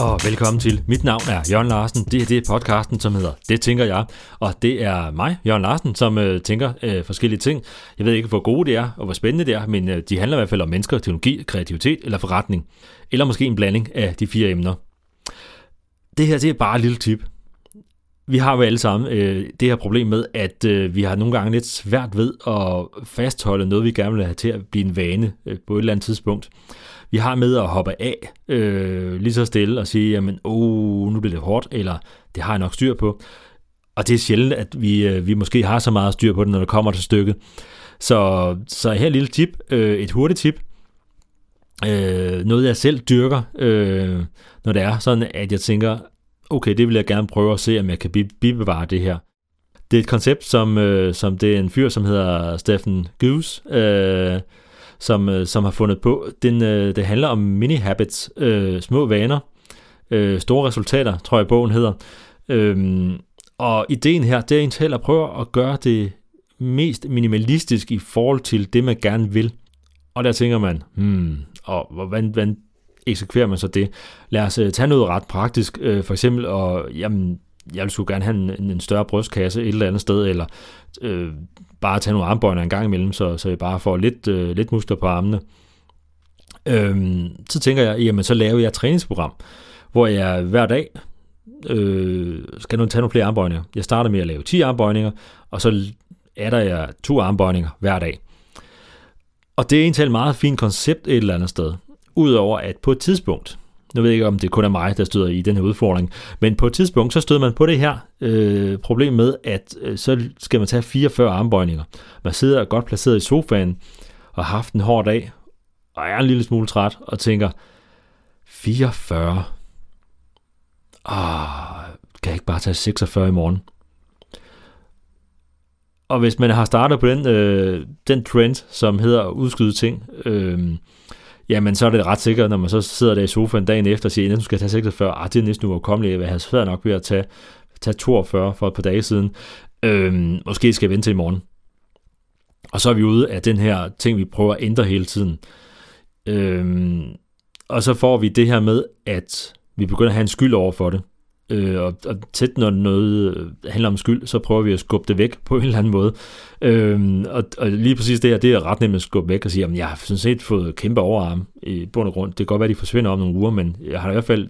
og velkommen til. Mit navn er Jørgen Larsen. Det er det podcasten, som hedder Det tænker jeg. Og det er mig, Jørgen Larsen, som øh, tænker øh, forskellige ting. Jeg ved ikke, hvor gode det er, og hvor spændende det er, men øh, de handler i hvert fald om mennesker, teknologi, kreativitet eller forretning. Eller måske en blanding af de fire emner. Det her, det er bare et lille tip. Vi har jo alle sammen øh, det her problem med, at øh, vi har nogle gange lidt svært ved at fastholde noget, vi gerne vil have til at blive en vane øh, på et eller andet tidspunkt vi har med at hoppe af øh, lige så stille og sige, jamen, oh, nu bliver det hårdt, eller det har jeg nok styr på. Og det er sjældent, at vi, øh, vi måske har så meget styr på det, når det kommer til stykket. Så, så her et lille tip, øh, et hurtigt tip, øh, noget jeg selv dyrker, øh, når det er sådan, at jeg tænker, okay, det vil jeg gerne prøve at se, om jeg kan bibevare det her. Det er et koncept, som, øh, som det er en fyr, som hedder Stephen Goose, øh, som, øh, som har fundet på. Den, øh, det handler om mini-habits, øh, små vaner, øh, store resultater, tror jeg bogen hedder. Øhm, og ideen her, det er en til at prøve at gøre det mest minimalistisk i forhold til det, man gerne vil. Og der tænker man, hmm, og hvordan, hvordan eksekverer man så det? Lad os øh, tage noget ret praktisk, øh, for eksempel, og jamen, jeg vil sgu gerne have en, en større brystkasse et eller andet sted, eller øh, bare tage nogle armbøjner en gang imellem, så, så jeg bare får lidt, øh, lidt muskler på armene. Øhm, så tænker jeg, jamen så laver jeg et træningsprogram, hvor jeg hver dag øh, skal nu tage nogle flere armbøjninger. Jeg starter med at lave 10 armbøjninger, og så er der jeg to armbøjninger hver dag. Og det er egentlig et meget fint koncept et eller andet sted. Udover at på et tidspunkt, nu ved jeg ikke, om det kun er mig, der støder i den her udfordring, men på et tidspunkt, så støder man på det her øh, problem med, at øh, så skal man tage 44 armbøjninger. Man sidder godt placeret i sofaen og har haft en hård dag, og er en lille smule træt, og tænker, 44? Ah, kan jeg ikke bare tage 46 i morgen? Og hvis man har startet på den, øh, den trend, som hedder udskyde ting, øh, jamen så er det ret sikkert, når man så sidder der i sofaen dagen efter og siger, at du skal tage 46, ah, det er næsten uoverkommeligt, jeg havde svært nok ved at tage, tage 42 for et par dage siden. Øhm, måske skal jeg vente til i morgen. Og så er vi ude af den her ting, vi prøver at ændre hele tiden. Øhm, og så får vi det her med, at vi begynder at have en skyld over for det. Øh, og, og tæt når noget øh, handler om skyld, så prøver vi at skubbe det væk på en eller anden måde. Øh, og, og lige præcis det her, det er ret nemt at skubbe væk og sige, at jeg har sådan set fået kæmpe overarm i bund og grund. Det kan godt være, at de forsvinder om nogle uger, men jeg har i hvert fald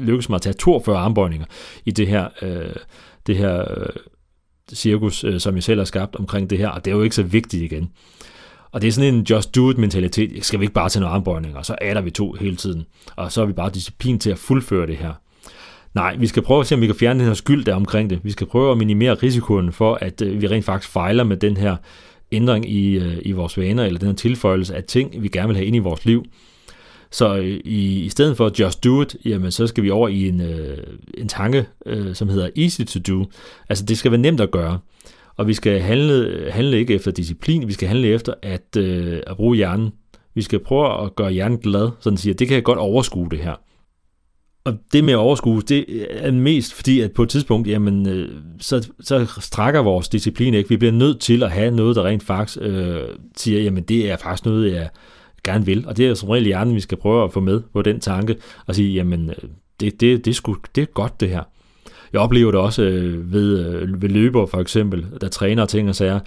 lykkes mig at tage 42 armbøjninger i det her, øh, det her øh, cirkus, øh, som jeg selv har skabt omkring det her, og det er jo ikke så vigtigt igen. Og det er sådan en just do it mentalitet. Skal vi ikke bare tage nogle armbøjninger, så er der vi to hele tiden. Og så er vi bare disciplin til at fuldføre det her. Nej, vi skal prøve at se, om vi kan fjerne den her skyld der omkring det. Vi skal prøve at minimere risikoen for, at øh, vi rent faktisk fejler med den her ændring i, øh, i vores vaner, eller den her tilføjelse af ting, vi gerne vil have ind i vores liv. Så øh, i, i stedet for just do it, jamen så skal vi over i en, øh, en tanke, øh, som hedder easy to do. Altså det skal være nemt at gøre. Og vi skal handle, handle ikke efter disciplin, vi skal handle efter at, øh, at bruge hjernen. Vi skal prøve at gøre hjernen glad, så den siger, det kan jeg godt overskue det her. Og det med at overskue, det er mest fordi, at på et tidspunkt, jamen, øh, så, så strækker vores disciplin ikke. Vi bliver nødt til at have noget, der rent faktisk øh, siger, jamen det er faktisk noget, jeg gerne vil. Og det er som regel hjernen, vi skal prøve at få med på den tanke, og sige, jamen øh, det, det, det, er, sgu, det er godt det her. Jeg oplever det også øh, ved, øh, ved løber for eksempel, der træner ting og sager,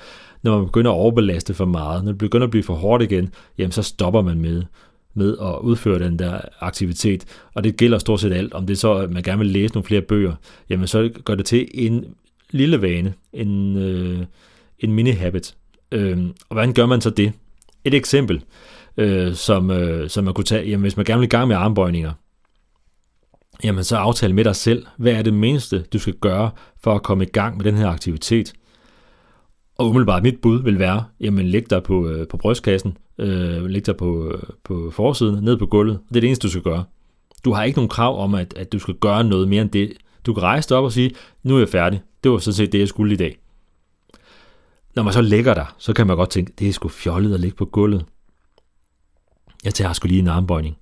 når man begynder at overbelaste for meget, når det begynder at blive for hårdt igen, jamen så stopper man med med at udføre den der aktivitet. Og det gælder stort set alt. Om det er så, at man gerne vil læse nogle flere bøger, jamen så gør det til en lille vane, en, øh, en mini-habit. Øh, og hvordan gør man så det? Et eksempel, øh, som, øh, som man kunne tage, jamen hvis man gerne vil i gang med armbøjninger, jamen så aftale med dig selv, hvad er det mindste, du skal gøre for at komme i gang med den her aktivitet. Og umiddelbart mit bud vil være, jamen læg dig på, øh, på brystkassen, øh, læg dig på, øh, på forsiden, ned på gulvet. Det er det eneste, du skal gøre. Du har ikke nogen krav om, at, at du skal gøre noget mere end det. Du kan rejse dig op og sige, nu er jeg færdig. Det var sådan set det, jeg skulle i dag. Når man så lægger der, så kan man godt tænke, det er sgu fjollet at ligge på gulvet. Jeg tager sgu lige en armbøjning.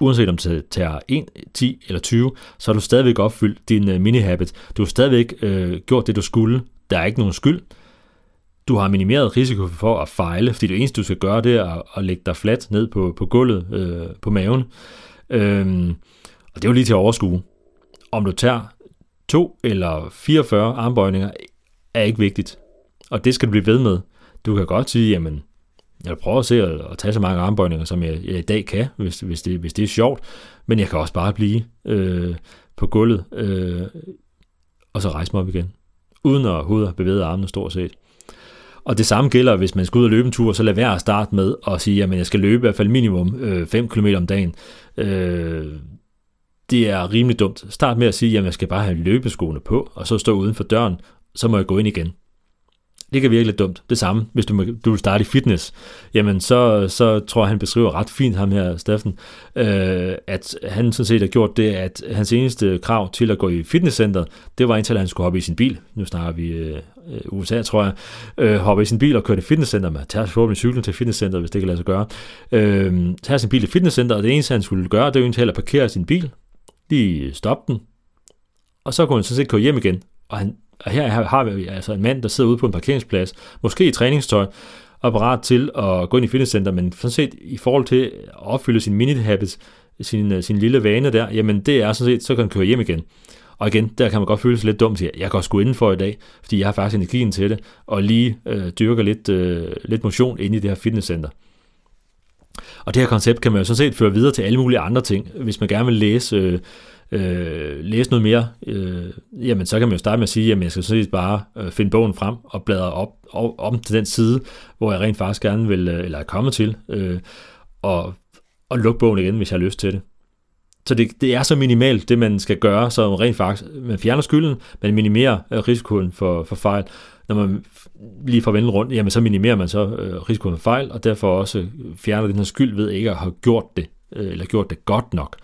Uanset om du tager 1, 10 eller 20, så har du stadigvæk opfyldt din øh, mini-habit. Du har stadigvæk øh, gjort det, du skulle. Der er ikke nogen skyld. Du har minimeret risiko for at fejle, fordi det eneste, du skal gøre, det er at, at lægge dig fladt ned på, på gulvet, øh, på maven. Øhm, og det er jo lige til at overskue. Om du tager to eller 44 armbøjninger, er ikke vigtigt. Og det skal du blive ved med. Du kan godt sige, jamen, jeg prøver at se at, at tage så mange armbøjninger, som jeg, jeg i dag kan, hvis, hvis, det, hvis det er sjovt. Men jeg kan også bare blive øh, på gulvet, øh, og så rejse mig op igen. Uden at hovedet bevæge armene stort set. Og det samme gælder, hvis man skal ud og løbe en tur, så lad være at starte med at sige, at jeg skal løbe i hvert fald minimum øh, 5 km om dagen. Øh, det er rimelig dumt. Start med at sige, at jeg skal bare have løbeskoene på, og så stå uden for døren, så må jeg gå ind igen. Det kan virke lidt dumt. Det samme, hvis du, du vil starte i fitness, jamen så, så tror jeg, han beskriver ret fint ham her, Steffen, øh, at han sådan set har gjort det, at hans eneste krav til at gå i fitnesscenter, det var indtil at han skulle hoppe i sin bil. Nu snakker vi øh, øh USA, tror jeg. Øh, hoppe i sin bil og køre til fitnesscenter med. Tager forhåbentlig cyklen til fitnesscenter, hvis det kan lade sig gøre. Øh, tager sin bil til fitnesscenter, og det eneste, han skulle gøre, det var indtil at parkere sin bil, lige stoppe den, og så kunne han sådan set køre hjem igen. Og han og her har vi altså en mand, der sidder ude på en parkeringsplads, måske i træningstøj, og parat til at gå ind i fitnesscenter, men sådan set i forhold til at opfylde sin mini-habit, sin, øh, sin lille vane der, jamen det er sådan set, så kan han køre hjem igen. Og igen, der kan man godt føle sig lidt dumt, at jeg kan også gå indenfor i dag, fordi jeg har faktisk energien til det, og lige øh, dyrker lidt, øh, lidt motion inde i det her fitnesscenter. Og det her koncept kan man jo sådan set føre videre til alle mulige andre ting. Hvis man gerne vil læse øh, øh, læse noget mere, øh, jamen så kan man jo starte med at sige, at jeg skal sådan set bare øh, finde bogen frem og bladre op, op om til den side, hvor jeg rent faktisk gerne vil, øh, eller er kommet til, øh, og, og lukke bogen igen, hvis jeg har lyst til det. Så det, det er så minimalt, det man skal gøre, så rent faktisk, man fjerner skylden, man minimerer øh, risikoen for, for fejl. Når man lige får vendt rundt, jamen så minimerer man så øh, risikoen for fejl, og derfor også fjerner den her skyld ved ikke at have gjort det, øh, eller gjort det godt nok.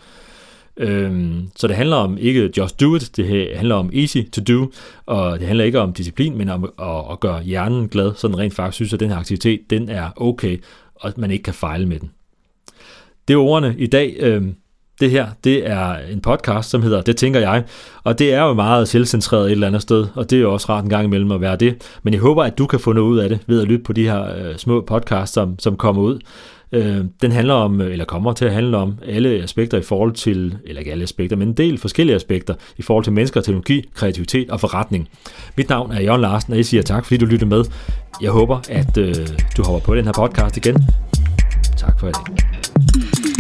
Øhm, så det handler om ikke just do it, det handler om easy to do, og det handler ikke om disciplin, men om at, at gøre hjernen glad, så den rent faktisk synes, at den her aktivitet, den er okay, og at man ikke kan fejle med den. Det er ordene i dag. Øhm, det her, det er en podcast, som hedder Det tænker jeg, og det er jo meget selvcentreret et eller andet sted, og det er jo også rart en gang imellem at være det. Men jeg håber, at du kan få noget ud af det ved at lytte på de her øh, små podcasts, som, som kommer ud. Øh, den handler om, øh, eller kommer til at handle om alle aspekter i forhold til, eller ikke alle aspekter, men en del forskellige aspekter i forhold til mennesker, teknologi, kreativitet og forretning. Mit navn er Jørgen Larsen, og jeg siger tak, fordi du lyttede med. Jeg håber, at øh, du hopper på den her podcast igen. Tak for i dag.